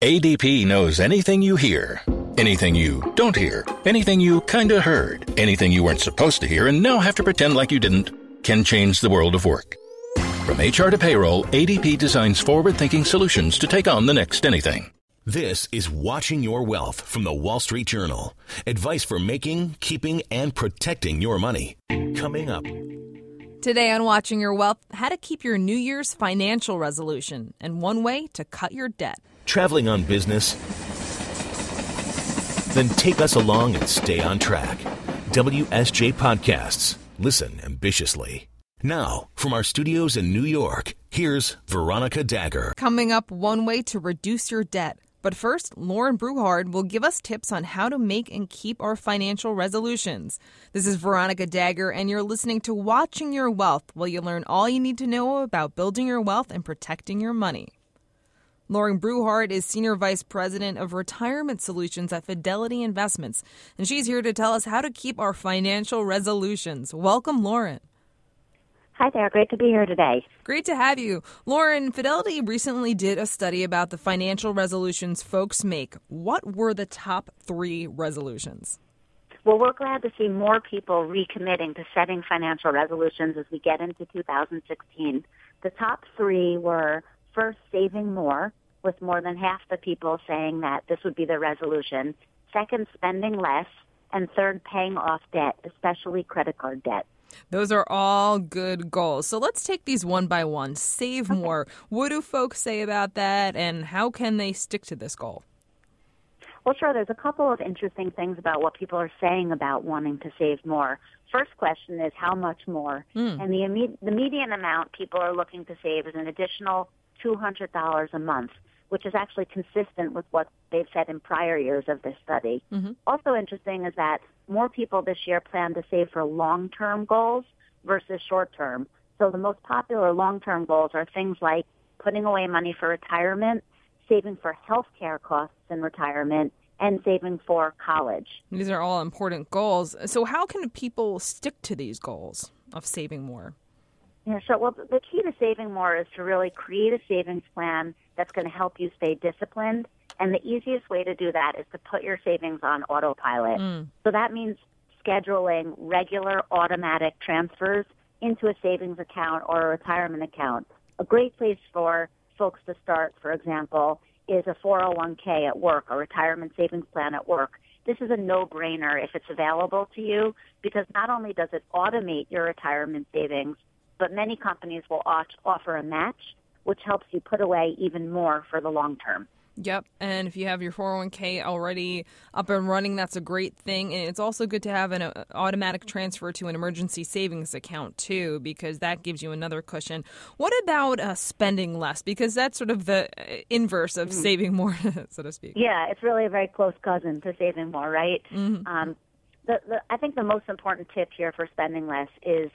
ADP knows anything you hear, anything you don't hear, anything you kinda heard, anything you weren't supposed to hear and now have to pretend like you didn't, can change the world of work. From HR to payroll, ADP designs forward thinking solutions to take on the next anything. This is Watching Your Wealth from the Wall Street Journal. Advice for making, keeping, and protecting your money. Coming up. Today on Watching Your Wealth, how to keep your New Year's financial resolution and one way to cut your debt. Traveling on business? Then take us along and stay on track. WSJ Podcasts. Listen ambitiously. Now, from our studios in New York, here's Veronica Dagher. Coming up, one way to reduce your debt. But first, Lauren Brouhard will give us tips on how to make and keep our financial resolutions. This is Veronica Dagher, and you're listening to Watching Your Wealth, where you learn all you need to know about building your wealth and protecting your money. Lauren Brouhard is Senior Vice President of Retirement Solutions at Fidelity Investments, and she's here to tell us how to keep our financial resolutions. Welcome, Lauren. Hi there. Great to be here today. Great to have you. Lauren, Fidelity recently did a study about the financial resolutions folks make. What were the top three resolutions? Well, we're glad to see more people recommitting to setting financial resolutions as we get into 2016. The top three were first, saving more, with more than half the people saying that this would be their resolution. Second, spending less. And third, paying off debt, especially credit card debt. Those are all good goals. So let's take these one by one. Save Okay. more. What do folks say about that, and how can they stick to this goal? Well, sure. There's a couple of interesting things about what people are saying about wanting to save more. First question is how much more? Mm. And the, imme- the median amount people are looking to save is an additional $200 a month, which is actually consistent with what they've said in prior years of this study. Mhm. Also interesting is that more people this year plan to save for long-term goals versus short-term. So the most popular long-term goals are things like putting away money for retirement, saving for health care costs in retirement, and saving for college. These are all important goals. So, how can people stick to these goals of saving more? Yeah, so well, the key to saving more is to really create a savings plan that's going to help you stay disciplined. And the easiest way to do that is to put your savings on autopilot. Mm. So that means scheduling regular automatic transfers into a savings account or a retirement account. A great place for folks to start, for example, is a 401k at work, a retirement savings plan at work. This is a no-brainer if it's available to you because not only does it automate your retirement savings, but many companies will offer a match, which helps you put away even more for the long term. Yep. And if you have your 401k already up and running, that's a great thing. And it's also good to have an uh, automatic transfer to an emergency savings account, too, because that gives you another cushion. What about uh, spending less? Because that's sort of the uh, inverse of saving more, so to speak. Yeah, it's really a very close cousin to saving more, right? Um, the, the, I think the most important tip here for spending less is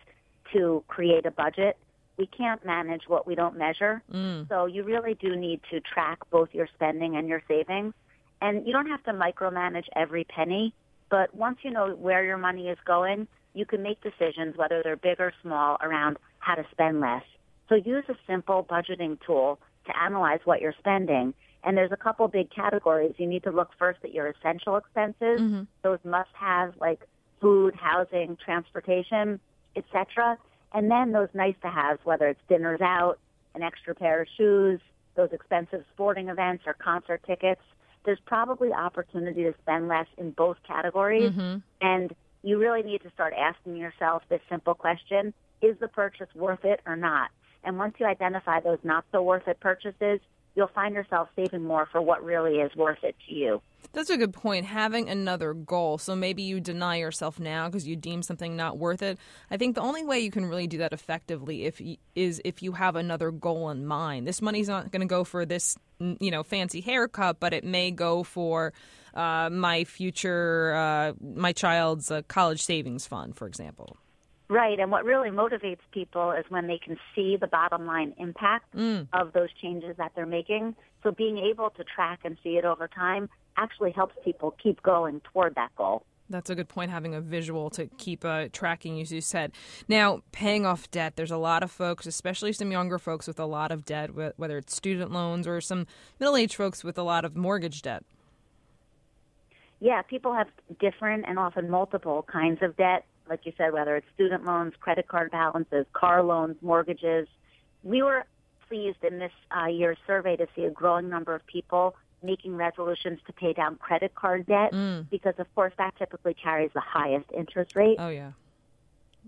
to create a budget. We can't manage what we don't measure. Mm. So you really do need to track both your spending and your savings. And you don't have to micromanage every penny, but once you know where your money is going, you can make decisions, whether they're big or small, around how to spend less. So use a simple budgeting tool to analyze what you're spending. And there's a couple big categories. You need to look first at your essential expenses, mm-hmm. those must-haves like food, housing, transportation, etc. And then those nice-to-haves, whether it's dinners out, an extra pair of shoes, those expensive sporting events or concert tickets. There's probably opportunity to spend less in both categories. Mm-hmm. And you really need to start asking yourself this simple question, is the purchase worth it or not? And once you identify those not so worth it purchases, you'll find yourself saving more for what really is worth it to you. That's a good point. Having another goal. So maybe you deny yourself now because you deem something not worth it. I think the only way you can really do that effectively if is if you have another goal in mind. This money's not going to go for this, you know, fancy haircut, but it may go for uh, my future, uh, my child's uh, college savings fund, for example. Right, and what really motivates people is when they can see the bottom line impact of those changes that they're making. So being able to track and see it over time actually helps people keep going toward that goal. That's a good point, having a visual to keep uh, tracking, as you said. Now, paying off debt, there's a lot of folks, especially some younger folks with a lot of debt, whether it's student loans or some middle aged folks with a lot of mortgage debt. Yeah, people have different and often multiple kinds of debt, like you said, whether it's student loans, credit card balances, car loans, mortgages. We were pleased in this uh, year's survey to see a growing number of people making resolutions to pay down credit card debt mm. because, of course, that typically carries the highest interest rate. Oh, yeah.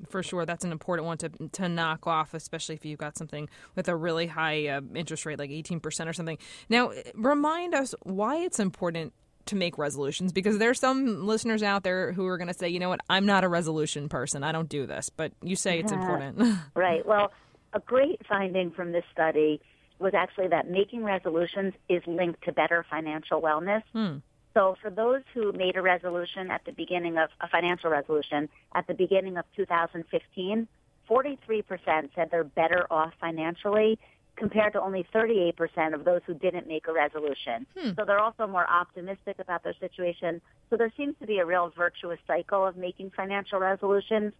For sure, that's an important one to to knock off, especially if you've got something with a really high uh, interest rate, like eighteen percent or something. Now, remind us why it's important to make resolutions because there's some listeners out there who are going to say, you know what, I'm not a resolution person. I don't do this, but you say it's important. right. Well, a great finding from this study was actually that making resolutions is linked to better financial wellness. Hmm. So for those who made a resolution at the beginning of a financial resolution at the beginning of 2015, 43% said they're better off financially compared to only 38% of those who didn't make a resolution. Hmm. So they're also more optimistic about their situation. So there seems to be a real virtuous cycle of making financial resolutions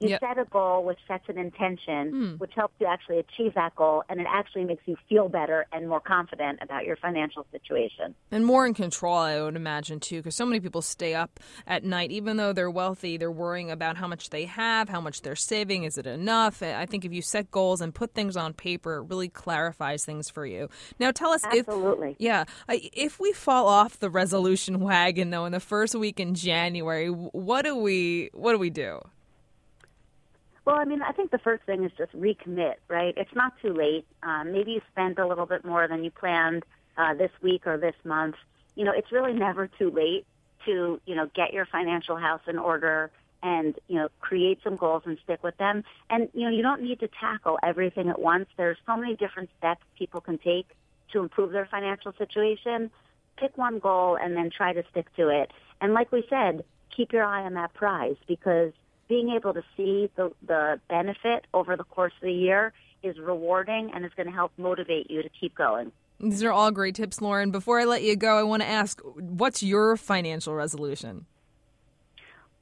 you yep. set a goal which sets an intention, mm. which helps you actually achieve that goal, and it actually makes you feel better and more confident about your financial situation. And more in control, I would imagine, too, because so many people stay up at night, even though they're wealthy, they're worrying about how much they have, how much they're saving, is it enough? I think if you set goals and put things on paper, it really clarifies things for you. Now, tell us Absolutely. if. Yeah. If we fall off the resolution wagon, though, in the first week in January, what do we, what do we do? Well, I mean, I think the first thing is just recommit, right? It's not too late. Um, maybe you spent a little bit more than you planned uh, this week or this month. You know, it's really never too late to, you know, get your financial house in order and, you know, create some goals and stick with them. And, you know, you don't need to tackle everything at once. There's so many different steps people can take to improve their financial situation. Pick one goal and then try to stick to it. And like we said, keep your eye on that prize because – being able to see the, the benefit over the course of the year is rewarding and is going to help motivate you to keep going. These are all great tips, Lauren. Before I let you go, I want to ask what's your financial resolution?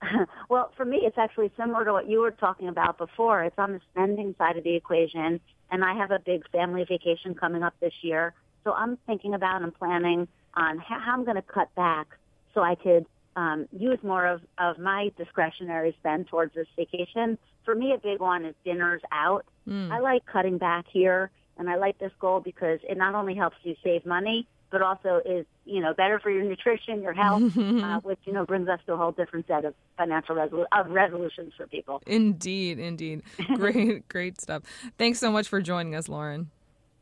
well, for me, it's actually similar to what you were talking about before. It's on the spending side of the equation, and I have a big family vacation coming up this year. So I'm thinking about and planning on how I'm going to cut back so I could um, use more of, of my discretionary spend towards this vacation. For me, a big one is dinners out. Mm. I like cutting back here, and I like this goal because it not only helps you save money, but also is you know better for your nutrition, your health, uh, which you know brings us to a whole different set of financial resolu- of resolutions for people. Indeed, indeed, great, great stuff. Thanks so much for joining us, Lauren.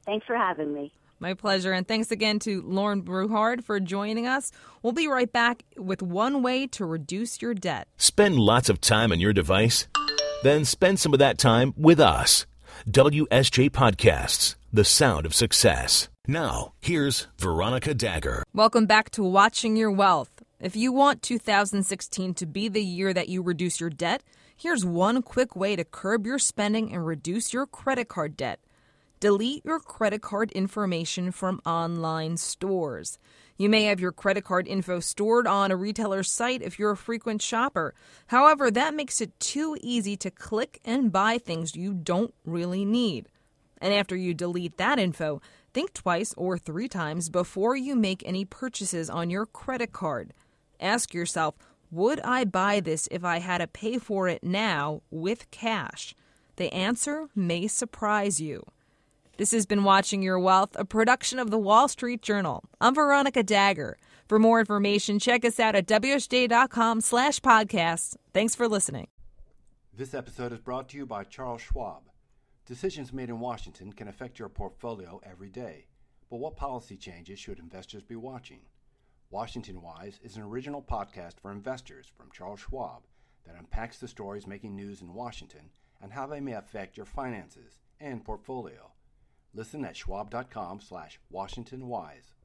Thanks for having me. My pleasure. And thanks again to Lauren Brouhard for joining us. We'll be right back with one way to reduce your debt. Spend lots of time on your device? Then spend some of that time with us. WSJ Podcasts, the sound of success. Now, here's Veronica Dagher. Welcome back to Watching Your Wealth. If you want 2016 to be the year that you reduce your debt, here's one quick way to curb your spending and reduce your credit card debt. Delete your credit card information from online stores. You may have your credit card info stored on a retailer's site if you're a frequent shopper. However, that makes it too easy to click and buy things you don't really need. And after you delete that info, think twice or three times before you make any purchases on your credit card. Ask yourself, would I buy this if I had to pay for it now with cash? The answer may surprise you. This has been Watching Your Wealth, a production of the Wall Street Journal. I'm Veronica Dagher. For more information, check us out at WSJ.com slash podcasts. Thanks for listening. This episode is brought to you by Charles Schwab. Decisions made in Washington can affect your portfolio every day. But what policy changes should investors be watching? Washington Wise is an original podcast for investors from Charles Schwab that unpacks the stories making news in Washington and how they may affect your finances and portfolio. Listen at schwab.com slash washingtonwise.